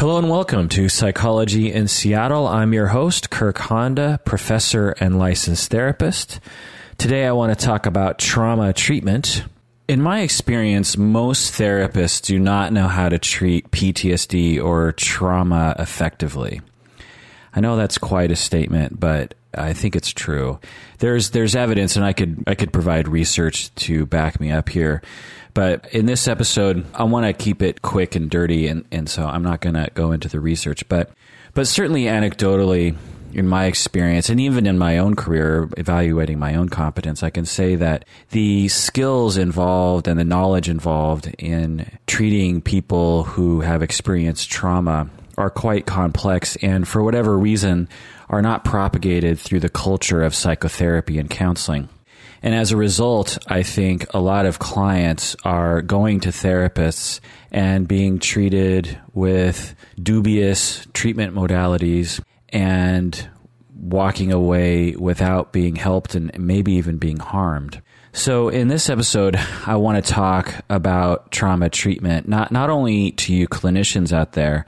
Hello and welcome to Psychology in Seattle. I'm your host, Kirk Honda, professor and licensed therapist. Today I want to talk about trauma treatment. In my experience, most therapists do not know how to treat PTSD or trauma effectively. I know that's quite a statement, but I think it's true. There's there's evidence, and I could I could provide research to back me up here. But in this episode, I want to keep it quick and dirty, and, and so I'm not going to go into the research. But but certainly anecdotally, in my experience, and even in my own career, evaluating my own competence, I can say that the skills involved and the knowledge involved in treating people who have experienced trauma are quite complex, and for whatever reason, are not propagated through the culture of psychotherapy and counseling. And as a result, I think a lot of clients are going to therapists and being treated with dubious treatment modalities and walking away without being helped and maybe even being harmed. So in this episode, I want to talk about trauma treatment, not, not only to you clinicians out there,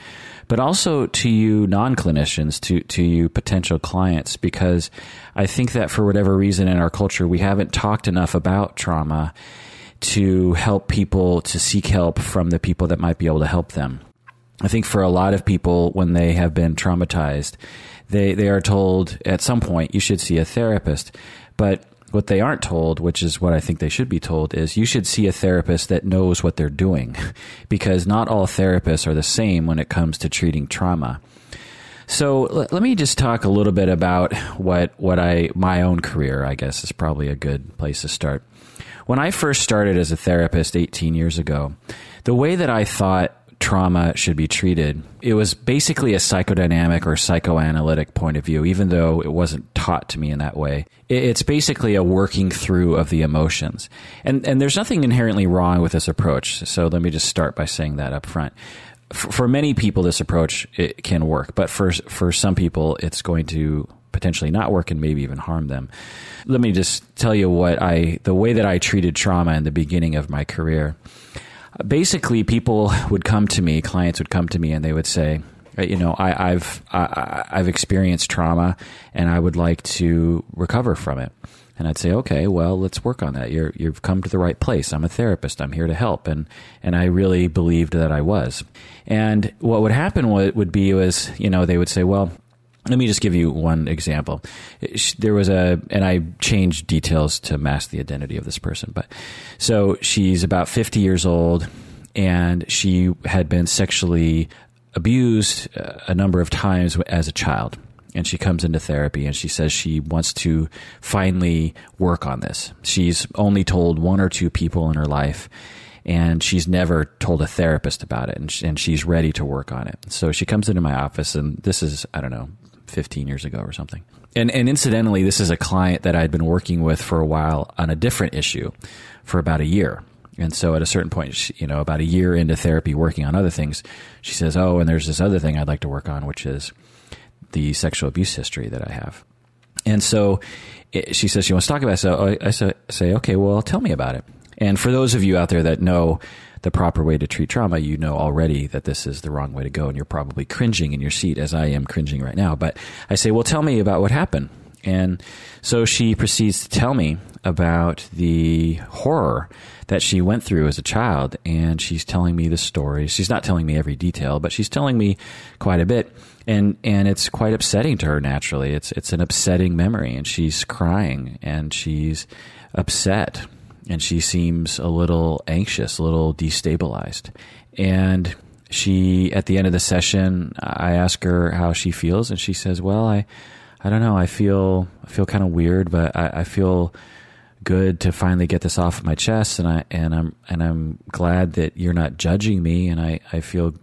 but also to you non-clinicians, to, to you potential clients, because I think that for whatever reason in our culture, we haven't talked enough about trauma to help people to seek help from the people that might be able to help them. I think for a lot of people, when they have been traumatized, they, they are told at some point you should see a therapist. But what they aren't told, which is what I think they should be told, is you should see a therapist that knows what they're doing because not all therapists are the same when it comes to treating trauma. So let, me just talk a little bit about what, what I, my own career, I guess, is probably a good place to start. When I first started as a therapist 18 years ago, the way that I thought trauma should be treated. It was basically a psychodynamic or psychoanalytic point of view, even though it wasn't taught to me in that way. It's basically a working through of the emotions. And, and there's nothing inherently wrong with this approach. So let me just start by saying that up front. For, many people, this approach it can work, but for, for some people, it's going to potentially not work and maybe even harm them. Let me just tell you what I, the way that I treated trauma in the beginning of my career basically people would come to me, clients would come to me, and they would say, uh, you know, I, have I, I've experienced trauma, and I would like to recover from it. And I'd say, okay, well, let's work on that. You're, you've come to the right place. I'm a therapist. I'm here to help. And, and I really believed that I was. And what would happen would, would be was, you know, they would say, well, let me just give you one example. There was a, and I changed details to mask the identity of this person, but so she's about 50 years old and she had been sexually abused uh, a number of times as a child. And she comes into therapy and she says she wants to finally work on this. She's only told one or two people in her life and she's never told a therapist about it and, she's ready to work on it. So she comes into my office and this is, I don't know, 15 years ago or something. And, and incidentally, this is a client that I'd been working with for a while on a different issue for about a year. And so at a certain point, she, you know, about a year into therapy, working on other things, she says, Oh, and there's this other thing I'd like to work on, which is the sexual abuse history that I have. And so it, she says she wants to talk about it. So I, I say, Okay, well, tell me about it. And for those of you out there that know the proper way to treat trauma, you know already that this is the wrong way to go, and you're probably cringing in your seat as I am cringing right now. But I say, well, tell me about what happened. And so she proceeds to tell me about the horror that she went through as a child. And she's telling me the story. She's not telling me every detail, but she's telling me quite a bit. And, and it's quite upsetting to her naturally. It's, it's an upsetting memory and she's crying and she's upset and she seems a little anxious, a little destabilized. And she, at the end of the session, I ask her how she feels, and she says, "Well, I, I don't know. I feel, I feel kind of weird, but I, I feel." good to finally get this off my chest and I and I'm and I'm glad that you're not judging me and I, I feel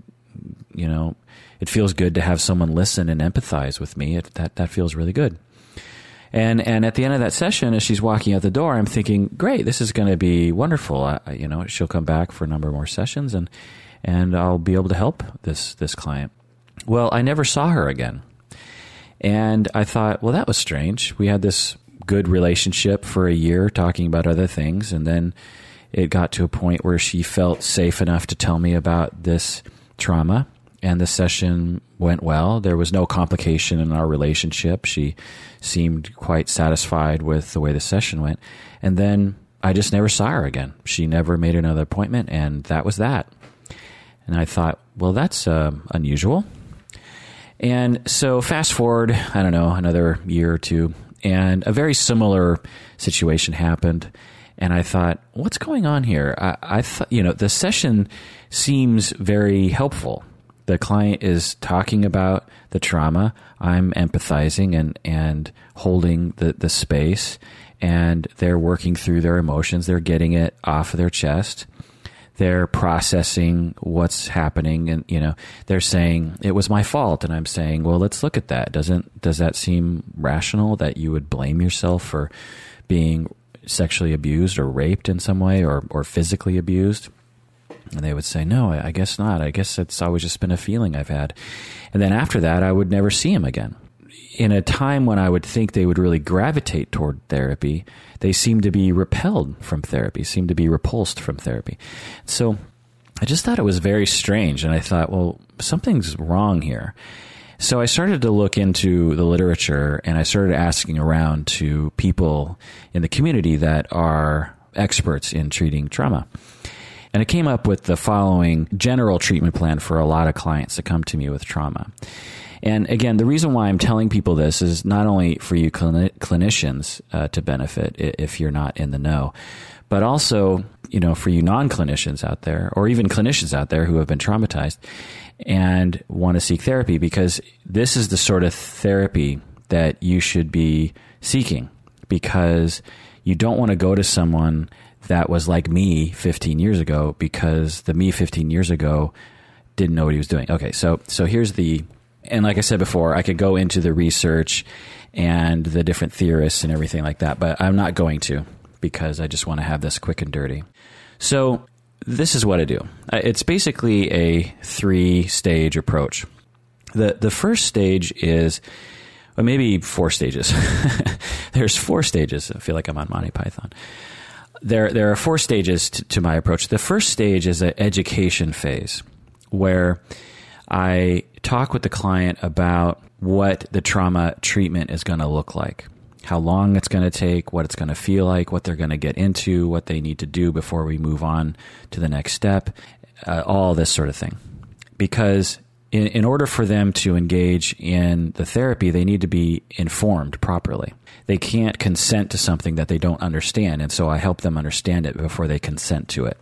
you know it feels good to have someone listen and empathize with me it, that that feels really good and and at the end of that session, as she's walking out the door, I'm thinking, great, this is going to be wonderful. I, you know, she'll come back for a number more sessions, and and I'll be able to help this this client. Well, I never saw her again, and I thought, well, that was strange. We had this good relationship for a year, talking about other things, and then it got to a point where she felt safe enough to tell me about this trauma and the session went well. There was no complication in our relationship. She seemed quite satisfied with the way the session went. And then I just never saw her again. She never made another appointment, and that was that. And I thought, well, that's uh, unusual. And so, fast forward, I don't know, another year or two, and a very similar situation happened. And I thought, what's going on here? I, I thought, you know, the session seems very helpful. The client is talking about the trauma. I'm empathizing and, and holding the, the space, and they're working through their emotions. They're getting it off of their chest they're processing what's happening and you know they're saying it was my fault and i'm saying well let's look at that doesn't does that seem rational that you would blame yourself for being sexually abused or raped in some way or or physically abused and they would say no i guess not i guess it's always just been a feeling i've had and then after that i would never see him again in a time when I would think they would really gravitate toward therapy, they seemed to be repelled from therapy, seemed to be repulsed from therapy. So I just thought it was very strange. And I thought, well, something's wrong here. So I started to look into the literature and I started asking around to people in the community that are experts in treating trauma. And I came up with the following general treatment plan for a lot of clients that come to me with trauma. And again, the reason why I'm telling people this is not only for you clini- clinicians uh, to benefit if you're not in the know, but also, you know, for you non-clinicians out there, or even clinicians out there who have been traumatized and want to seek therapy, because this is the sort of therapy that you should be seeking, because you don't want to go to someone that was like me 15 years ago, because the me 15 years ago didn't know what he was doing. Okay, so so here's the and like I said before, I could go into the research and the different theorists and everything like that, but I'm not going to because I just want to have this quick and dirty. So, this is what I do. It's basically a three stage approach. The, the first stage is, well, maybe four stages. There's four stages. I feel like I'm on Monty Python. There, there are four stages to, to my approach. The first stage is an education phase where I talk with the client about what the trauma treatment is going to look like, how long it's going to take, what it's going to feel like, what they're going to get into, what they need to do before we move on to the next step, uh, all this sort of thing. Because in, in order for them to engage in the therapy, they need to be informed properly. They can't consent to something that they don't understand, and so I help them understand it before they consent to it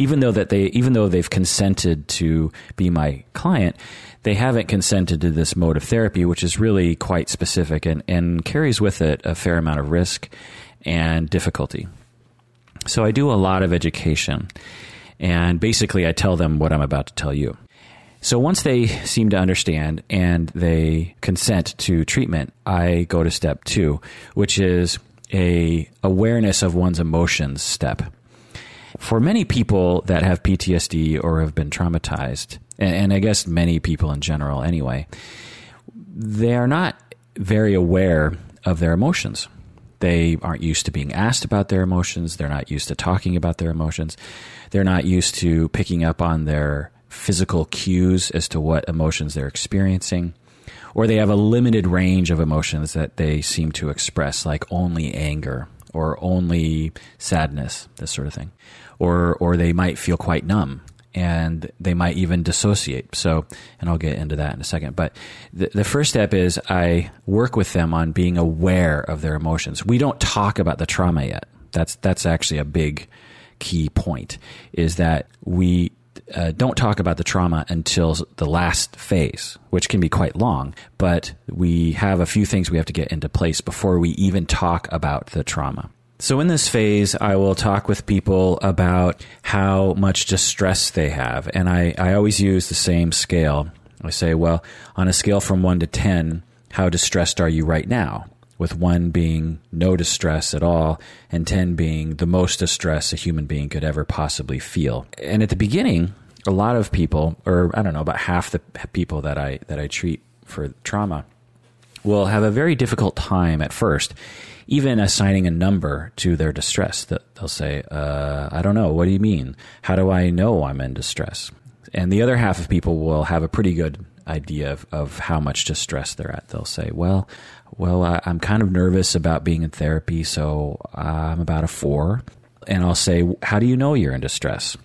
even though that they even though they've consented to be my client, they haven't consented to this mode of therapy, which is really quite specific and, and carries with it a fair amount of risk and difficulty. So I do a lot of education, and basically I tell them what I'm about to tell you. So once they seem to understand and they consent to treatment, I go to step two, which is a awareness of one's emotions step for many people that have PTSD or have been traumatized, and, I guess many people in general anyway, they are not very aware of their emotions. They aren't used to being asked about their emotions. They're not used to talking about their emotions. They're not used to picking up on their physical cues as to what emotions they're experiencing. Or they have a limited range of emotions that they seem to express, like only anger or only sadness, this sort of thing or or they might feel quite numb and they might even dissociate. So, and I'll get into that in a second. But the, the first step is I work with them on being aware of their emotions. We don't talk about the trauma yet. That's that's actually a big key point. Is that we uh, don't talk about the trauma until the last phase, which can be quite long, but we have a few things we have to get into place before we even talk about the trauma. So, in this phase, I will talk with people about how much distress they have. And I, I always use the same scale. I say, well, on a scale from one to 10, how distressed are you right now? With one being no distress at all, and 10 being the most distress a human being could ever possibly feel. And at the beginning, a lot of people, or I don't know, about half the people that I, that I treat for trauma, will have a very difficult time at first even assigning a number to their distress. They'll say, uh, "I don't know. What do you mean? How do I know I'm in distress?" And the other half of people will have a pretty good idea of, of how much distress they're at. They'll say, well, well, I, am kind of nervous about being in therapy, so I'm about a four. And I'll say, how do you know you're in distress?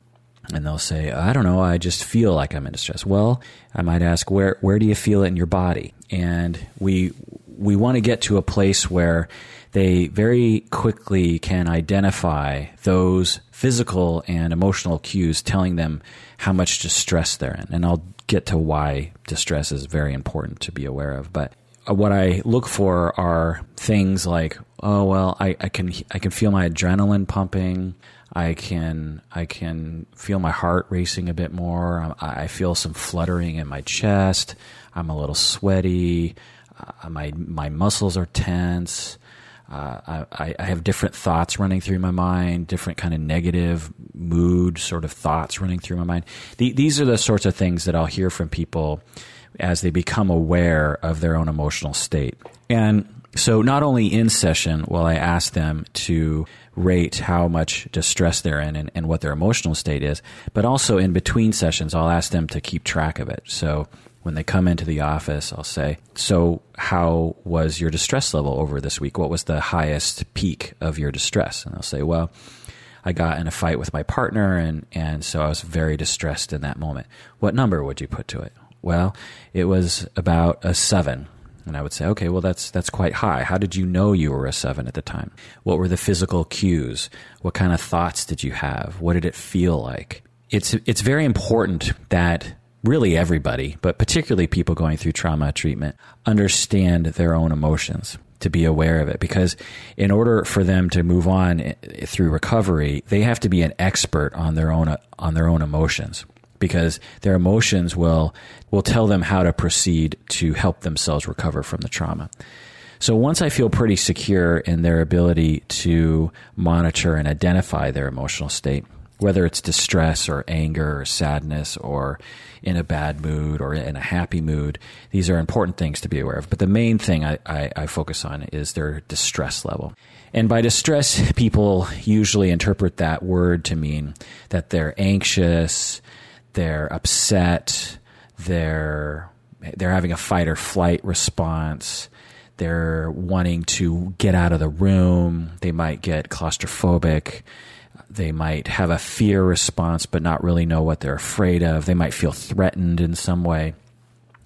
And they'll say, I don't know, I just feel like I'm in distress. Well, I might ask, where, where do you feel it in your body? And we, we want to get to a place where they very quickly can identify those physical and emotional cues telling them how much distress they're in. And I'll get to why distress is very important to be aware of. But what I look for are things like, oh well, I, I can I can feel my adrenaline pumping. I can I can feel my heart racing a bit more. I, I feel some fluttering in my chest. I'm a little sweaty. Uh, my my muscles are tense. Uh, I, I have different thoughts running through my mind, different kind of negative mood sort of thoughts running through my mind. The, these are the sorts of things that I'll hear from people as they become aware of their own emotional state. And so, not only in session will I ask them to rate how much distress they're in and, and what their emotional state is, but also in between sessions, I'll ask them to keep track of it. So, when they come into the office, I'll say, So, how was your distress level over this week? What was the highest peak of your distress? And they'll say, Well, I got in a fight with my partner, and, and so I was very distressed in that moment. What number would you put to it? Well, it was about a seven. And I would say, okay, well, that's, that's quite high. How did you know you were a seven at the time? What were the physical cues? What kind of thoughts did you have? What did it feel like? It's, it's very important that really everybody, but particularly people going through trauma treatment, understand their own emotions to be aware of it because in order for them to move on eh, through recovery they have to be an expert on their own on their own emotions because their emotions will will tell them how to proceed to help themselves recover from the trauma so once I feel pretty secure in their ability to monitor and identify their emotional state, whether it's distress or anger or sadness or in a bad mood or in a happy mood. These are important things to be aware of. But the main thing I, I, I focus on is their distress level. And by distress, people usually interpret that word to mean that they're anxious, they're upset, they're they're having a fight or flight response. They're wanting to get out of the room. They might get claustrophobic they might have a fear response, but not really know what they're afraid of. They might feel threatened in some way.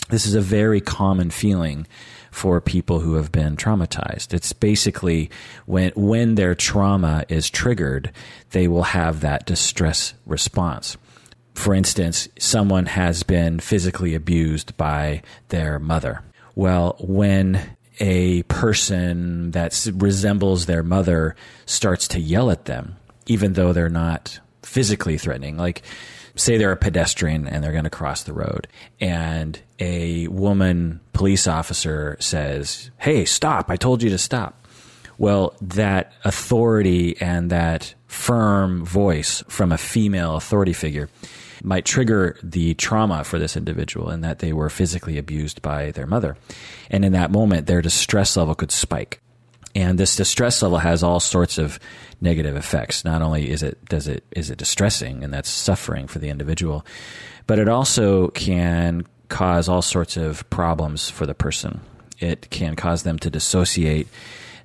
This is a very common feeling for people who have been traumatized. It's basically when, when their trauma is triggered, they will have that distress response. For instance, someone has been physically abused by their mother. Well, when a person that resembles their mother starts to yell at them, even though they're not physically threatening. Like, say they're a pedestrian and they're going to cross the road, and a woman police officer says, Hey, stop. I told you to stop. Well, that authority and that firm voice from a female authority figure might trigger the trauma for this individual in that they were physically abused by their mother. And in that moment, their distress level could spike. And this distress level has all sorts of negative effects. Not only is it does it is it distressing and that's suffering for the individual, but it also can cause all sorts of problems for the person. It can cause them to dissociate,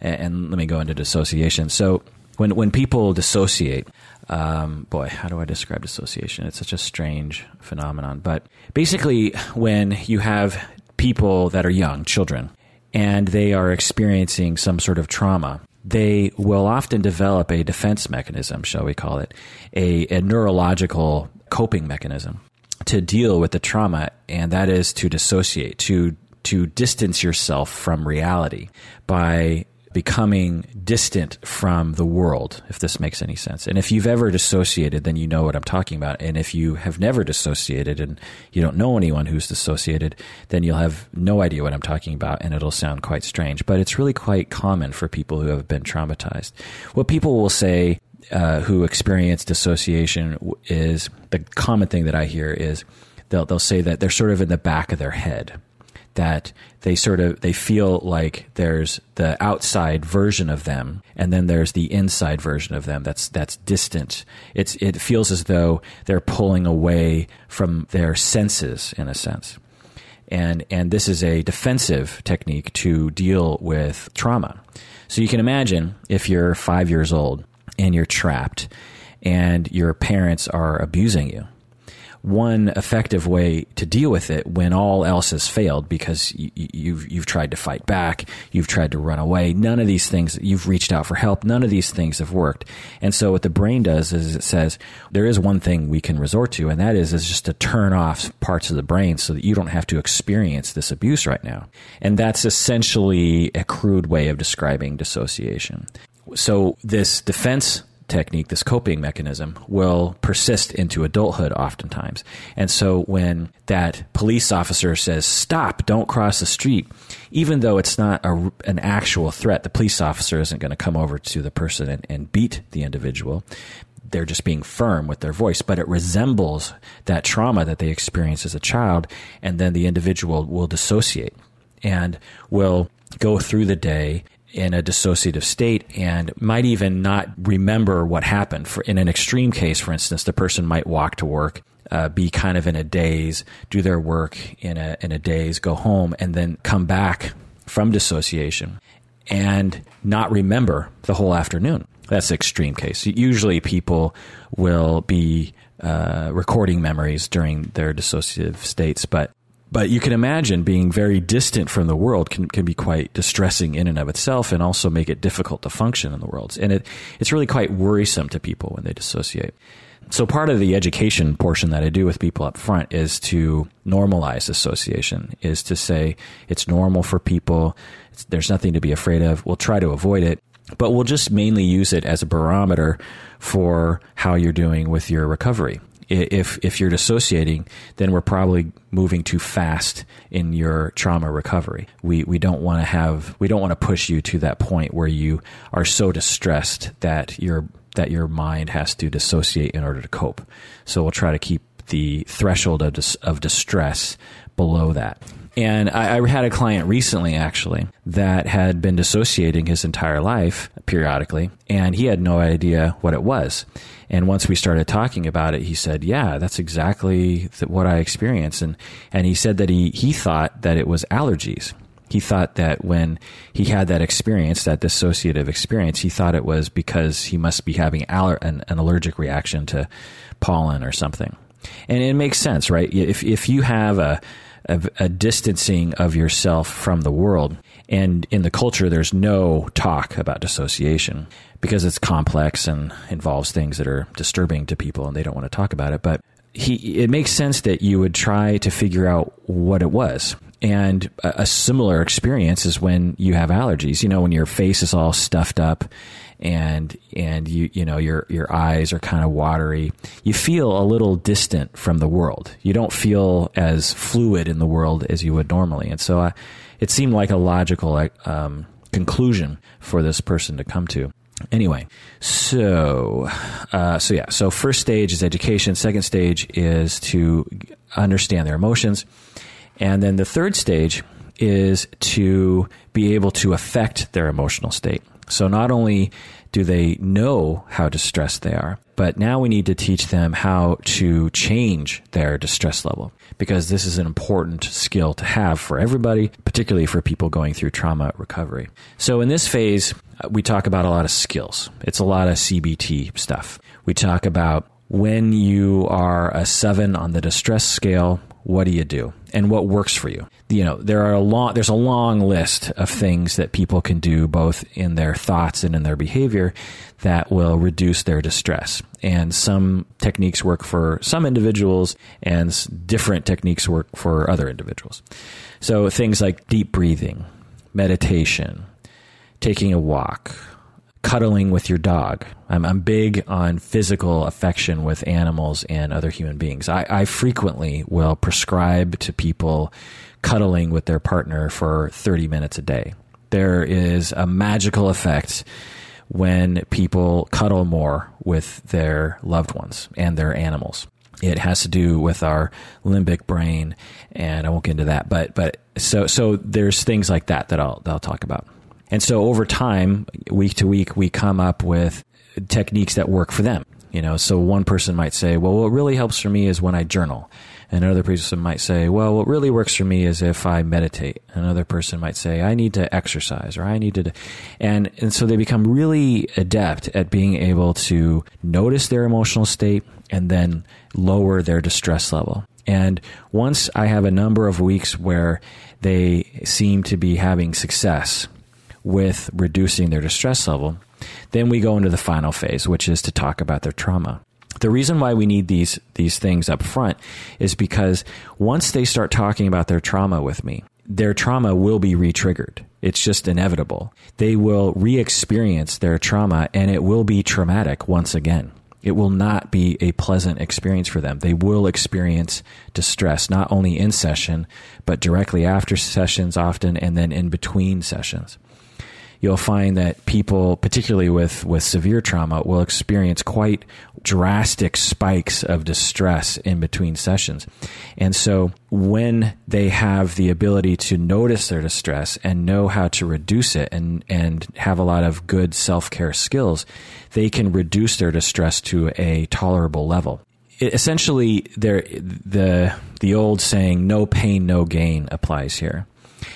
and, let me go into dissociation. So when when people dissociate, um, boy, how do I describe dissociation? It's such a strange phenomenon. But basically, when you have people that are young, children, and they are experiencing some sort of trauma, they will often develop a defense mechanism, shall we call it, a, a neurological coping mechanism to deal with the trauma, and that is to dissociate, to to distance yourself from reality by becoming distant from the world, if this makes any sense. And if you've ever dissociated, then you know what I'm talking about. And if you have never dissociated and you don't know anyone who's dissociated, then you'll have no idea what I'm talking about and it'll sound quite strange. But it's really quite common for people who have been traumatized. What people will say uh, who experience dissociation is the common thing that I hear is they'll, they'll say that they're sort of in the back of their head that they sort of they feel like there's the outside version of them and then there's the inside version of them that's that's distant. It's it feels as though they're pulling away from their senses in a sense. And and this is a defensive technique to deal with trauma. So you can imagine if you're 5 years old and you're trapped and your parents are abusing you one effective way to deal with it when all else has failed because you, you've you've tried to fight back, you've tried to run away. None of these things you've reached out for help. None of these things have worked. And so what the brain does is it says there is one thing we can resort to, and that is is just to turn off parts of the brain so that you don't have to experience this abuse right now. And that's essentially a crude way of describing dissociation. So this defense technique, this coping mechanism, will persist into adulthood oftentimes. And so when that police officer says, stop, don't cross the street, even though it's not a, an actual threat, the police officer isn't going to come over to the person and, and beat the individual. They're just being firm with their voice, but it resembles that trauma that they experienced as a child. And then the individual will dissociate and will go through the day in a dissociative state and might even not remember what happened. For in an extreme case, for instance, the person might walk to work, uh, be kind of in a daze, do their work in a in a daze, go home, and then come back from dissociation and not remember the whole afternoon. That's the extreme case. Usually, people will be uh, recording memories during their dissociative states, but but you can imagine being very distant from the world can, can be quite distressing in and of itself and also make it difficult to function in the world. And it, it's really quite worrisome to people when they dissociate. So part of the education portion that I do with people up front is to normalize dissociation, is to say it's normal for people. there's nothing to be afraid of. We'll try to avoid it, but we'll just mainly use it as a barometer for how you're doing with your recovery if if you're dissociating, then we're probably moving too fast in your trauma recovery. We we don't want to have we don't want to push you to that point where you are so distressed that your that your mind has to dissociate in order to cope. So we'll try to keep the threshold of dis, of distress below that. And I, I, had a client recently, actually, that had been dissociating his entire life periodically, and he had no idea what it was. And once we started talking about it, he said, "Yeah, that's exactly what I experienced." And and he said that he he thought that it was allergies. He thought that when he had that experience, that dissociative experience, he thought it was because he must be having aller- an, an allergic reaction to pollen or something. And it makes sense, right? If if you have a a, a uh, distancing of yourself from the world. And in the culture, there's no talk about dissociation because it's complex and involves things that are disturbing to people and they don't want to talk about it. But he, it makes sense that you would try to figure out what it was. And a, a similar experience is when you have allergies. You know, when your face is all stuffed up and and you you know your your eyes are kind of watery. You feel a little distant from the world. You don't feel as fluid in the world as you would normally. And so uh, it seemed like a logical um, conclusion for this person to come to. Anyway so uh, so yeah. So first stage is education. Second stage is to understand their emotions. And then the third stage is to be able to affect their emotional state so not only do they know how distressed they are, but now we need to teach them how to change their distress level because this is an important skill to have for everybody, particularly for people going through trauma recovery. So in this phase, uh, we talk about a lot of skills. It's a lot of CBT stuff. We talk about when you are a seven on the distress scale, what do you do? And what works for you? You know there are a long there's a long list of things that people can do both in their thoughts and in their behavior that will reduce their distress. And some techniques work for some individuals and different techniques work for other individuals. So things like deep breathing meditation taking a walk cuddling with your dog. I'm, I'm big on physical affection with animals and other human beings. I, I frequently will prescribe to people cuddling with their partner for 30 minutes a day. There is a magical effect when people cuddle more with their loved ones and their animals. It has to do with our limbic brain, and I won't get into that. But but so so there's things like that that I'll that I'll talk about. And so over time, week to week, we come up with techniques that work for them. You know, so one person might say, "Well, what really helps for me is when I journal." And another person might say, well, what really works for me is if I meditate. Another person might say, I need to exercise or I need to, and, and so they become really adept at being able to notice their emotional state and then lower their distress level. And once I have a number of weeks where they seem to be having success with reducing their distress level, then we go into the final phase, which is to talk about their trauma. The reason why we need these these things up front is because once they start talking about their trauma with me, their trauma will be re-triggered. It's just inevitable. They will re-experience their trauma and it will be traumatic once again. It will not be a pleasant experience for them. They will experience distress, not only in session, but directly after sessions often and then in between sessions you'll find that people, particularly with, with severe trauma, will experience quite drastic spikes of distress in between sessions. And so when they have the ability to notice their distress and know how to reduce it and, and have a lot of good self care skills, they can reduce their distress to a tolerable level. It, essentially, the, the old saying, no pain, no gain applies here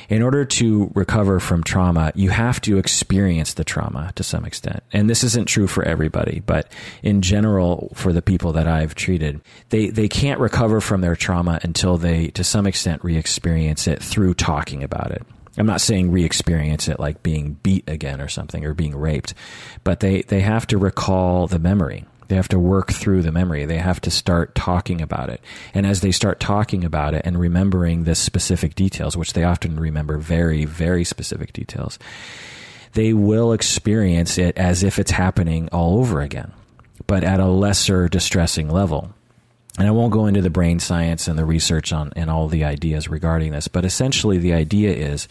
in order to recover from trauma, you have to experience the trauma to some extent. And this isn't true for everybody, but in general, for the people that I've treated, they, they can't recover from their trauma until they, to some extent, re experience it through talking about it. I'm not saying re-experience it like being beat again or something or being raped, but they, they have to recall the memory. They have to work through the memory. They have to start talking about it. And as they start talking about it and remembering the specific details, which they often remember very, very specific details, they will experience it as if it's happening all over again, but at a lesser distressing level. And I won't go into the brain science and the research on and all the ideas regarding this, but essentially the idea is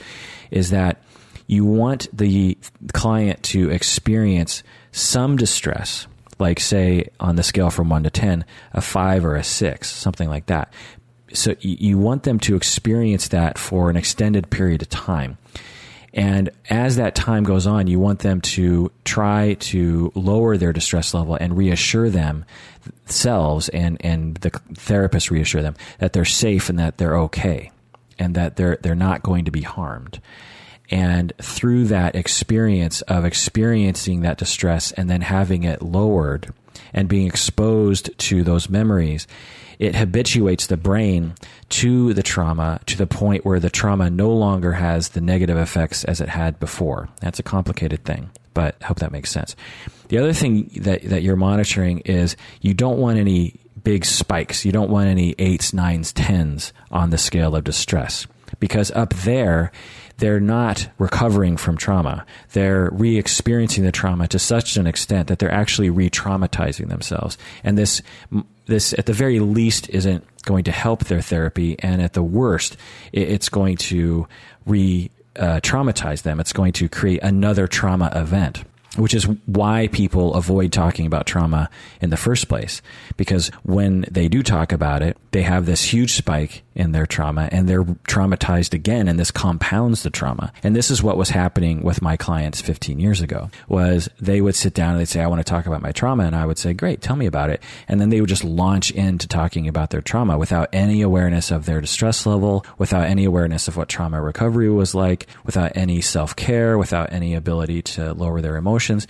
is that you want the client to experience some distress like say on the scale from 1 to 10 a 5 or a 6 something like that so you want them to experience that for an extended period of time and as that time goes on, you want them to try to lower their distress level and reassure themselves and, and the therapist reassure them that they're safe and that they're okay and that they're, they're not going to be harmed. And through that experience of experiencing that distress and then having it lowered and being exposed to those memories, it habituates the brain to the trauma to the point where the trauma no longer has the negative effects as it had before. That's a complicated thing, but I hope that makes sense. The other thing that, that you're monitoring is you don't want any big spikes. You don't want any eights, nines, tens on the scale of distress because up there, they're not recovering from trauma. They're re experiencing the trauma to such an extent that they're actually re traumatizing themselves. And this, this, at the very least, isn't going to help their therapy. And at the worst, it's going to re uh, traumatize them. It's going to create another trauma event which is why people avoid talking about trauma in the first place. Because when they do talk about it, they have this huge spike in their trauma and they're traumatized again and this compounds the trauma. And this is what was happening with my clients 15 years ago was they would sit down and they'd say, I want to talk about my trauma. And I would say, great, tell me about it. And then they would just launch into talking about their trauma without any awareness of their distress level, without any awareness of what trauma recovery was like, without any self care, without any ability to lower their emotions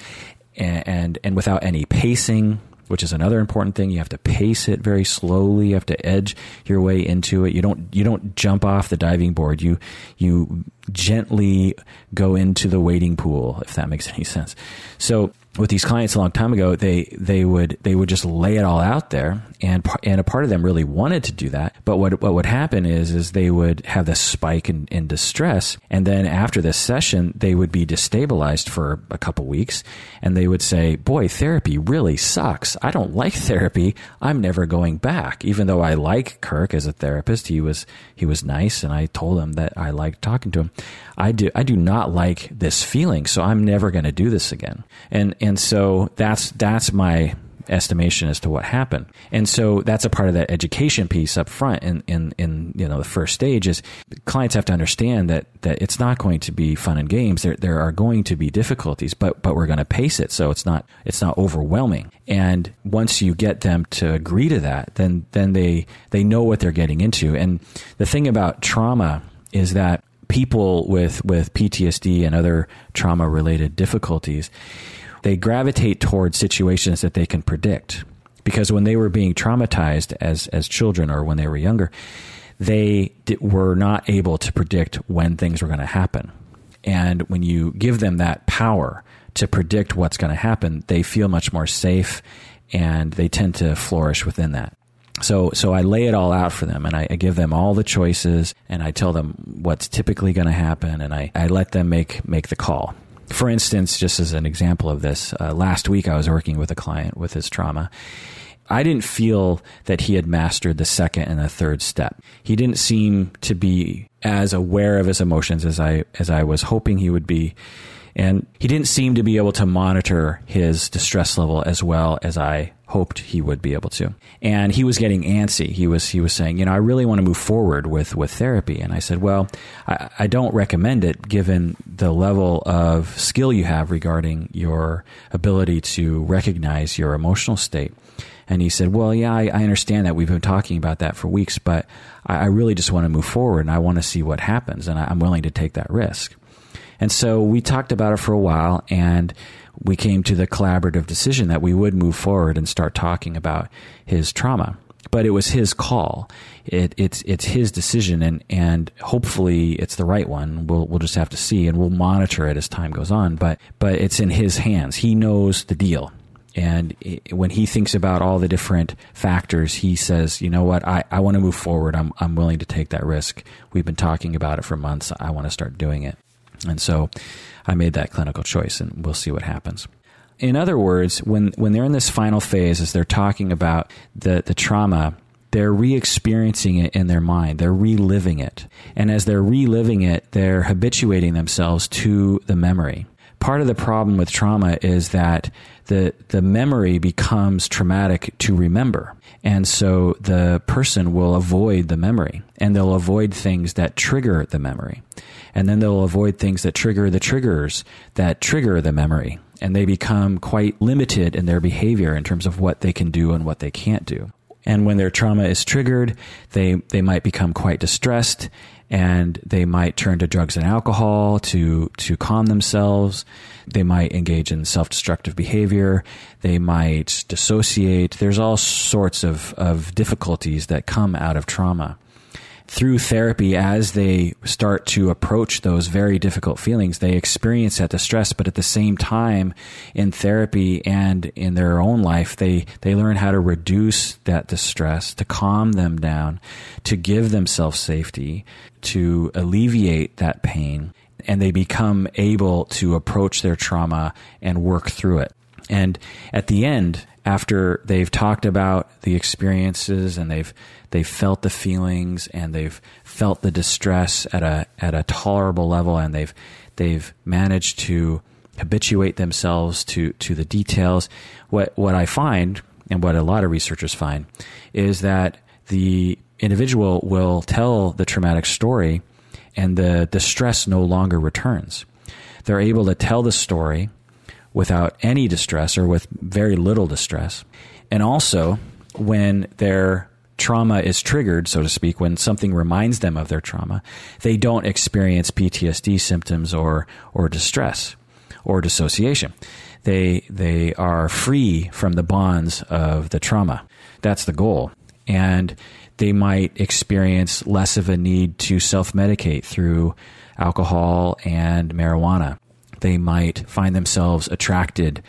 and, and, and without any pacing which is another important thing. You have to pace it very slowly. You have to edge your way into it. You don't you don't jump off the diving board. You you gently go into the wading pool, if that makes any sense. So with these clients a long time ago, they they would they would just lay it all out there, and and a part of them really wanted to do that. But what what would happen is is they would have this spike in, in distress, and then after this session, they would be destabilized for a couple weeks, and they would say, "Boy, therapy really sucks. I don't like therapy. I'm never going back." Even though I like Kirk as a therapist, he was he was nice, and I told him that I liked talking to him. I do I do not like this feeling, so I'm never going to do this again. And so that's that's my estimation as to what happened. And so that's a part of that education piece up front in, in, in you know the first stage is clients have to understand that that it's not going to be fun and games. There there are going to be difficulties, but but we're going to pace it so it's not it's not overwhelming. And once you get them to agree to that, then then they they know what they're getting into. And the thing about trauma is that people with with PTSD and other trauma related difficulties they gravitate towards situations that they can predict. Because when they were being traumatized as as children or when they were younger they were not able to predict when things were going to happen. And when you give them that power to predict what's going to happen they feel much more safe and they tend to flourish within that. So so I lay it all out for them and I, I, give them all the choices and I tell them what's typically going to happen and I, I let them make make the call. For instance, just as an example of this, uh, last week I was working with a client with his trauma. I didn't feel that he had mastered the second and the third step. He didn't seem to be as aware of his emotions as I as I was hoping he would be and he didn't seem to be able to monitor his distress level as well as I hoped he would be able to. And he was getting antsy. He was he was saying, you know, I really want to move forward with with therapy. And I said, well, I, I don't recommend it given the level of skill you have regarding your ability to recognize your emotional state. And he said, Well, yeah, I, I, understand that. We've been talking about that for weeks, but I, I really just want to move forward and I want to see what happens. And I, I'm willing to take that risk. And so we talked about it for a while and we came to the collaborative decision that we would move forward and start talking about his trauma. But it was his call. It, it's it's his decision, and, and hopefully it's the right one. We'll we'll just have to see, and we'll monitor it as time goes on. But but it's in his hands. He knows the deal. And when he thinks about all the different factors, he says, you know what, I, I want to move forward. I'm, I'm willing to take that risk. We've been talking about it for months. I want to start doing it. And so I made that clinical choice, and we'll see what happens. In other words, when, when they're in this final phase, as they're talking about the, the trauma, they're re experiencing it in their mind. They're reliving it. And as they're reliving it, they're habituating themselves to the memory. Part of the problem with trauma is that the, the memory becomes traumatic to remember. And so the person will avoid the memory and they'll avoid things that trigger the memory and then they'll avoid things that trigger the triggers that trigger the memory. And they become quite limited in their behavior in terms of what they can do and what they can't do. And when their trauma is triggered, they, they might become quite distressed and they might turn to drugs and alcohol to, to calm themselves. They might engage in self destructive behavior. They might dissociate. There's all sorts of, of difficulties that come out of trauma through therapy, as they start to approach those very difficult feelings, they experience that distress. But at the same time, in therapy and in their own life, they, they learn how to reduce that distress, to calm them down, to give themselves safety, to alleviate that pain. And they become able to approach their trauma and work through it. And at the end, after they've talked about the experiences and they've they've felt the feelings and they've felt the distress at a at a tolerable level and they've they've managed to habituate themselves to to the details what what I find and what a lot of researchers find is that the individual will tell the traumatic story and the distress no longer returns. They're able to tell the story without any distress or with very little distress. And also, when their trauma is triggered, so to speak, when something reminds them of their trauma, they don't experience PTSD symptoms or, or distress or dissociation. They, they are free from the bonds of the trauma. That's the goal. And they might experience less of a need to self medicate through alcohol and marijuana they might find themselves attracted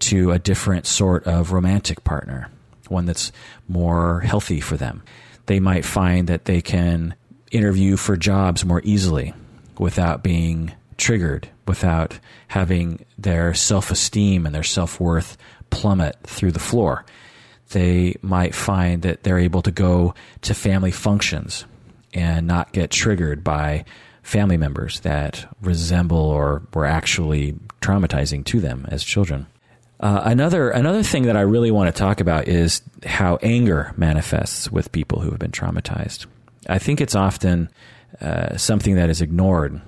to a different sort of romantic partner, one that's more healthy for them. They might find that they can interview for jobs more easily without being triggered, without having their self esteem and their self worth plummet through the floor. They might find that they're able to go to family functions and not get triggered by family members that resemble or were actually traumatizing to them as children. Uh, another another thing that I really want to talk about is how anger manifests with people who have been traumatized. I think it's often uh, something that is ignored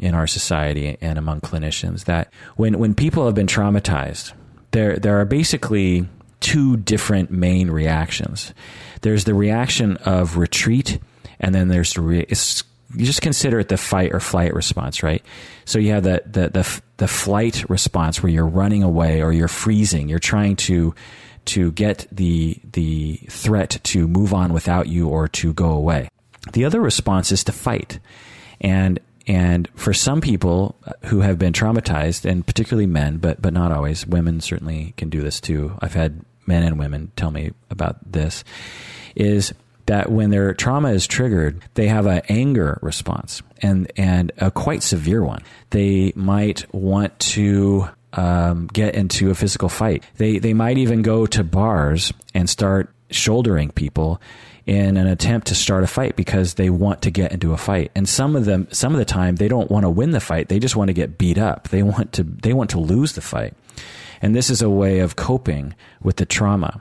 in our society and among clinicians that when when people have been traumatized, there there are basically two different main reactions. There's the reaction of retreat, and then there's the re- you just consider it the fight or flight response, right? So you have the, the, the, the flight response where you're running away or you're freezing. You're trying to, to get the, the threat to move on without you or to go away. The other response is to fight. And, and for some people who have been traumatized, and particularly men, but, but not always, women certainly can do this too. I've had men and women tell me about this, is that when their trauma is triggered, they have an anger response and, and a quite severe one. They might want to um, get into a physical fight. They, they might even go to bars and start shouldering people in an attempt to start a fight because they want to get into a fight. And some of them, some of the time, they don't want to win the fight. They just want to get beat up. They want to, they want to lose the fight. And this is a way of coping with the trauma.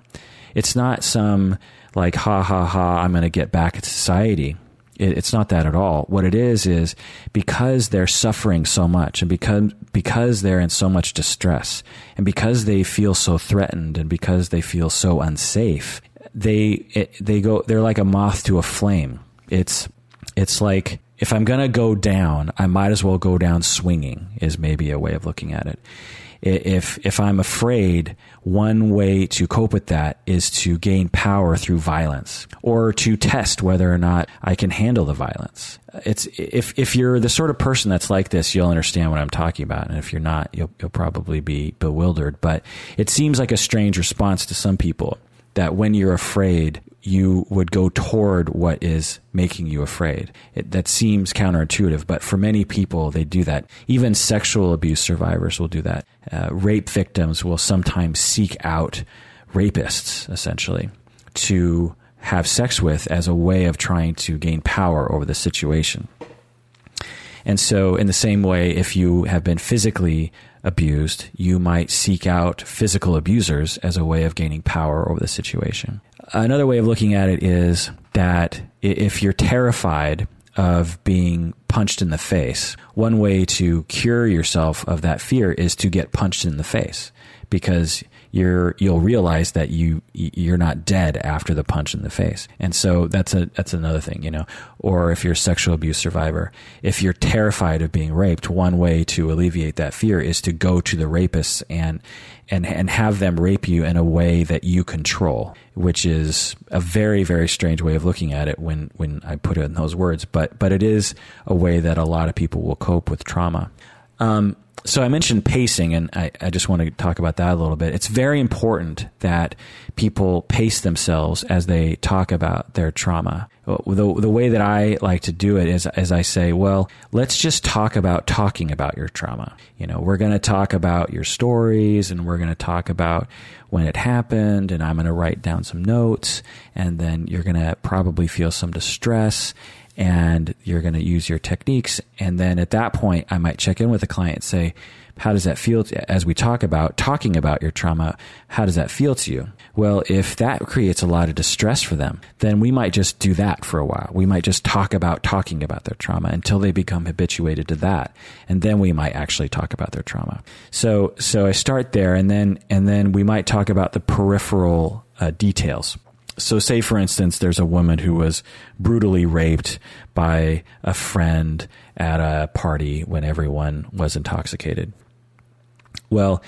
It's not some like, ha ha ha, I'm going to get back at society. It, it's not that at all. What it is is because they're suffering so much and because, because they're in so much distress and because they feel so threatened and because they feel so unsafe, they, it, they go, they're like a moth to a flame. It's, it's like, if I'm going to go down, I might as well go down swinging is maybe a way of looking at it if if I'm afraid, one way to cope with that is to gain power through violence or to test whether or not I can handle the violence. It's if if you're the sort of person that's like this, you'll understand what I'm talking about, and if you're not, you'll you'll probably be bewildered. But it seems like a strange response to some people that when you're afraid, you would go toward what is making you afraid. It, that seems counterintuitive, but for many people, they do that. Even sexual abuse survivors will do that. Uh, rape victims will sometimes seek out rapists, essentially, to have sex with as a way of trying to gain power over the situation. And so, in the same way, if you have been physically abused, you might seek out physical abusers as a way of gaining power over the situation. Another way of looking at it is that if you're terrified of being punched in the face, one way to cure yourself of that fear is to get punched in the face because you're you'll realize that you you're not dead after the punch in the face. And so that's a that's another thing, you know. Or if you're a sexual abuse survivor, if you're terrified of being raped, one way to alleviate that fear is to go to the rapists and and and have them rape you in a way that you control, which is a very very strange way of looking at it when when I put it in those words, but but it is a way that a lot of people will cope with trauma. Um, so I mentioned pacing, and I, I, just want to talk about that a little bit. It's very important that people pace themselves as they talk about their trauma. The, the way that I like to do it is, as I say, well, let's just talk about talking about your trauma. You know, we're going to talk about your stories, and we're going to talk about when it happened, and I'm going to write down some notes, and then you're going to probably feel some distress and you're going to use your techniques. And then at that point, I might check in with the client and say, how does that feel to, as we talk about talking about your trauma? How does that feel to you? Well, if that creates a lot of distress for them, then we might just do that for a while. We might just talk about talking about their trauma until they become habituated to that. And then we might actually talk about their trauma. So, so I start there and then, and then we might talk about the peripheral uh, details so say for instance there's a woman who was brutally raped by a friend at a party when everyone was intoxicated. Well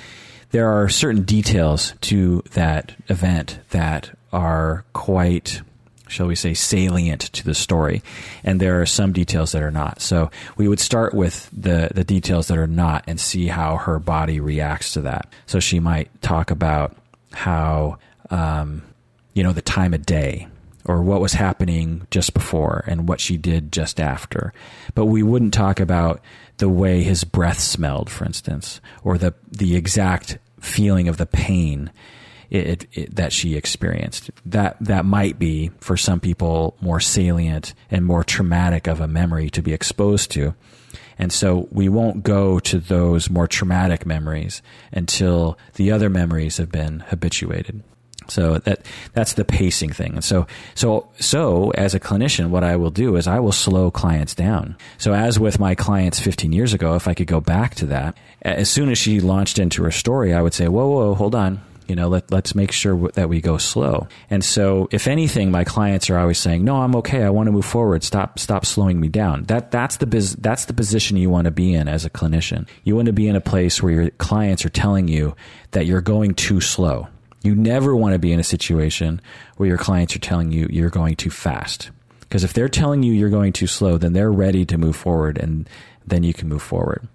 there are certain details to that event that are quite shall we say salient to the story. And there are some details that are not. So we would start with the the details that are not and see how her body reacts to that. So she might talk about how um, you know, the time of day or what was happening just before and what she did just after. But we wouldn't talk about the way his breath smelled, for instance, or the, the exact feeling of the pain. it, it, that she experienced. That that might be for some people more salient and more traumatic of a memory to be exposed to. And so we won't go to those more traumatic memories until the other memories have been habituated. So that that's the pacing thing. And so so so as a clinician, what I will do is I will slow clients down. So as with my clients 15 years ago, if I could go back to that, as soon as she launched into her story, I would say, "Whoa, whoa, hold on." You know, let, let's make sure that we go slow. And so, if anything, my clients are always saying, "No, I'm okay. I want to move forward. Stop, stop slowing me down." That that's the biz, that's the position you want to be in as a clinician. You want to be in a place where your clients are telling you that you're going too slow you never want to be in a situation where your clients are telling you you're going too fast. Because if they're telling you you're going too slow, then they're ready to move forward and then you can move forward.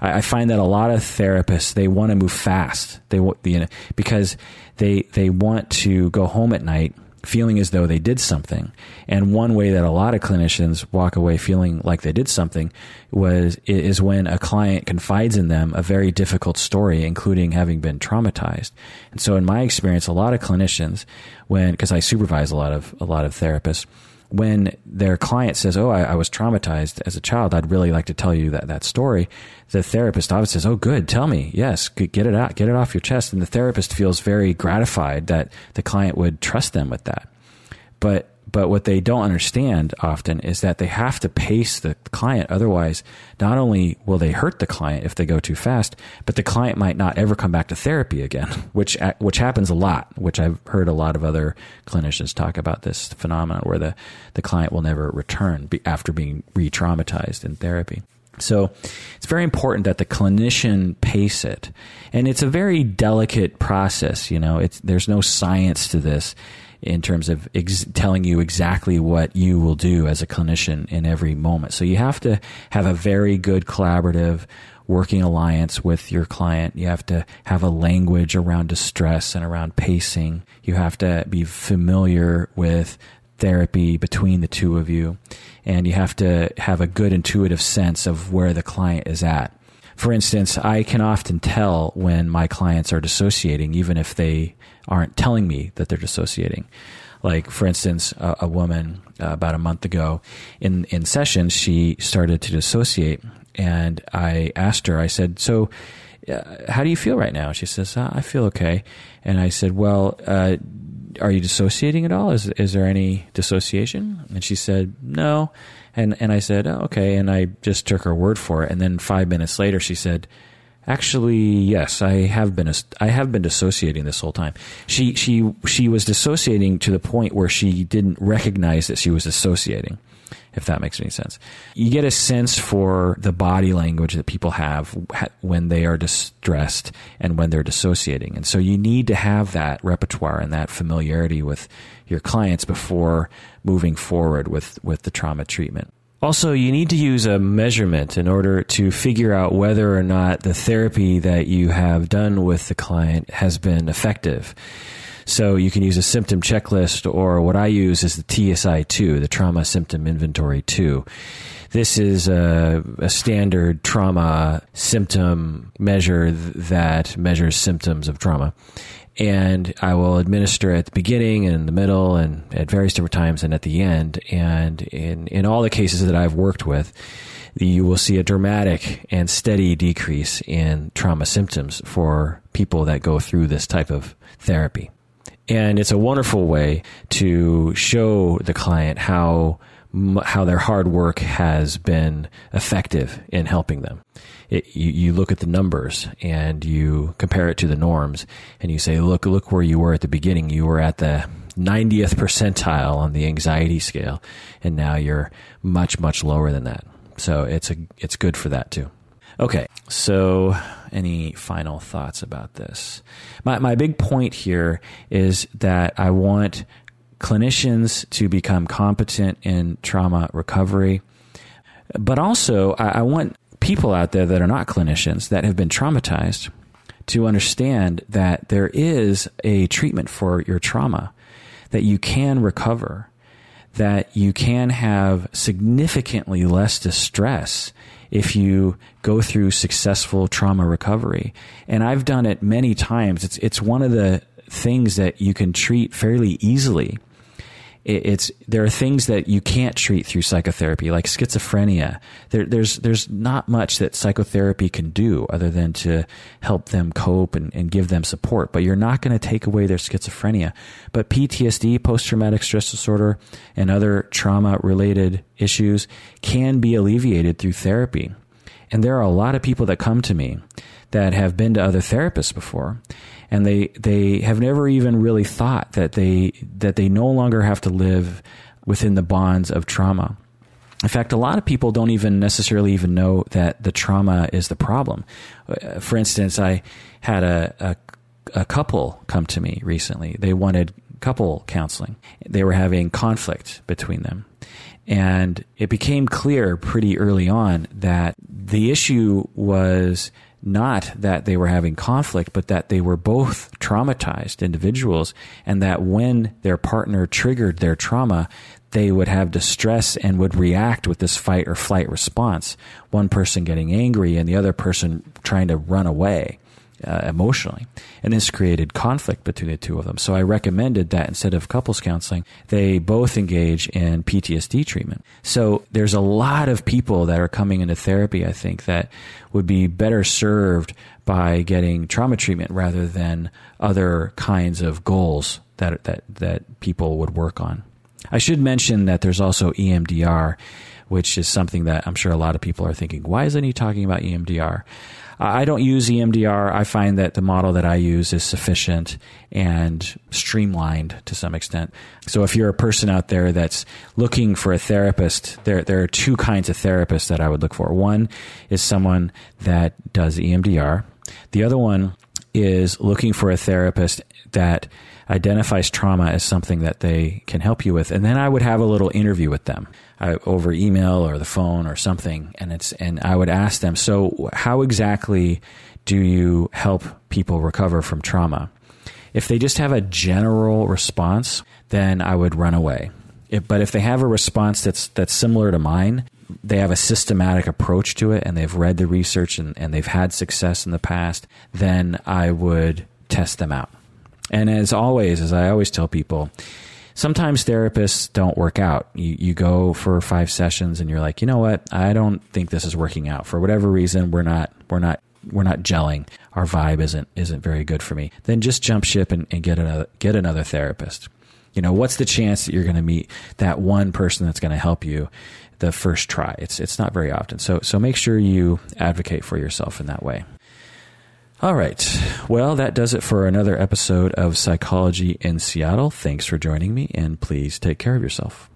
I, I find that a lot of therapists, they want to move fast. They want, you know, because they, they want to go home at night feeling as though they did something. And one way that a lot of clinicians walk away feeling like they did something was is when a client confides in them a very difficult story, including having been traumatized. And so, in my experience, a lot of clinicians, when because I supervise a lot of a lot of therapists, when their client says, "Oh, I, I, was traumatized as a child. I'd really like to tell you that that story," the therapist often says, "Oh, good. Tell me. Yes, get it out. Get it off your chest." And the therapist feels very gratified that the client would trust them with that. But but what they don't understand often is that they have to pace the client. Otherwise, not only will they hurt the client if they go too fast, but the client might not ever come back to therapy again, which, uh, which happens a lot, which I've heard a lot of other clinicians talk about this phenomenon where the, the client will never return after being re traumatized in therapy. So it's very important that the clinician pace it. And it's a very delicate process, you know, it's, there's no science to this in terms of ex- telling you exactly what you will do as a clinician in every moment. So you have to have a very good collaborative working alliance with your client. You have to have a language around distress and around pacing. You have to be familiar with therapy between the two of you. And you have to have a good intuitive sense of where the client is at. For instance, I can often tell when my clients are dissociating, even if they aren't telling me that they're dissociating. Like, for instance, a, a woman uh, about a month ago in, in sessions, she started to dissociate. And I asked her, I said, So, uh, how do you feel right now? She says, uh, I feel okay. And I said, Well, uh, are you dissociating at all? Is, is there any dissociation? And she said, No. And, and I said, oh, Okay. And I just took her word for it. And then five minutes later, she said, Actually, yes, I have been. I have been dissociating this whole time. She she she was dissociating to the point where she didn't recognize that she was dissociating. If that makes any sense, you get a sense for the body language that people have when they are distressed and when they're dissociating, and so you need to have that repertoire and that familiarity with your clients before moving forward with with the trauma treatment. Also, you need to use a measurement in order to figure out whether or not the therapy that you have done with the client has been effective. So you can use a symptom checklist, or what I use is the TSI 2, the Trauma Symptom Inventory 2. This is a, a standard trauma symptom measure that measures symptoms of trauma and I will administer at the beginning and the middle and at various different times and at the end. And in, in all the cases that I've worked with, you will see a dramatic and steady decrease in trauma symptoms for people that go through this type of therapy. And it's a wonderful way to show the client how how their hard work has been effective in helping them it, you, you look at the numbers and you compare it to the norms and you say, look, look where you were at the beginning. You were at the 90th percentile on the anxiety scale. And now you're much, much lower than that. So it's a, it's good for that too. Okay. So any final thoughts about this? My, my big point here is that I want clinicians to become competent in trauma recovery. But also, I, I want people out there that are not clinicians that have been traumatized to understand that there is a treatment for your trauma, that you can recover, that you can have significantly less distress if you go through successful trauma recovery. And I've done it many times. It's, it's one of the things that you can treat fairly easily it's there are things that you can't treat through psychotherapy, like schizophrenia. There, there's there's not much that psychotherapy can do other than to help them cope and, and give them support. But you're not going to take away their schizophrenia. But PTSD, post traumatic stress disorder, and other trauma related issues can be alleviated through therapy. And there are a lot of people that come to me that have been to other therapists before and they they have never even really thought that they that they no longer have to live within the bonds of trauma. In fact, a lot of people don't even necessarily even know that the trauma is the problem. Uh, for instance, I had a, a, a couple come to me recently. They wanted couple counseling. They were having conflict between them. And it became clear pretty early on that the issue was not that they were having conflict, but that they were both traumatized individuals, and that when their partner triggered their trauma, they would have distress and would react with this fight or flight response. One person getting angry and the other person trying to run away uh, emotionally. And this created conflict between the two of them. So I recommended that instead of couples counseling, they both engage in PTSD treatment. So there's a lot of people that are coming into therapy, I think, that would be better served by getting trauma treatment rather than other kinds of goals that, that, that people would work on. I should mention that there's also EMDR, which is something that I'm sure a lot of people are thinking, why isn't he talking about EMDR? I don't use EMDR. I find that the model that I use is sufficient and streamlined to some extent. So if you're a person out there that's looking for a therapist, there there are two kinds of therapists that I would look for. One is someone that does EMDR. The other one is looking for a therapist that identifies trauma as something that they can help you with, and then I would have a little interview with them uh, over email or the phone or something, and it's and I would ask them, so how exactly do you help people recover from trauma? If they just have a general response, then I would run away. But if they have a response that's that's similar to mine, they have a systematic approach to it and they've read the research and, and they've had success in the past, then I would test them out. And as always, as I always tell people, sometimes therapists don't work out. You, you go for five sessions and you're like, you know what? I don't think this is working out for whatever reason. We're not, we're not, we're not gelling. Our vibe isn't, isn't very good for me. Then just jump ship and, and get another, get another therapist. You know, what's the chance that you're going to meet that one person that's going to help you the first try? It's, it's not very often. So, so make sure you advocate for yourself in that way. All right. Well, that does it for another episode of Psychology in Seattle. Thanks for joining me, and please take care of yourself.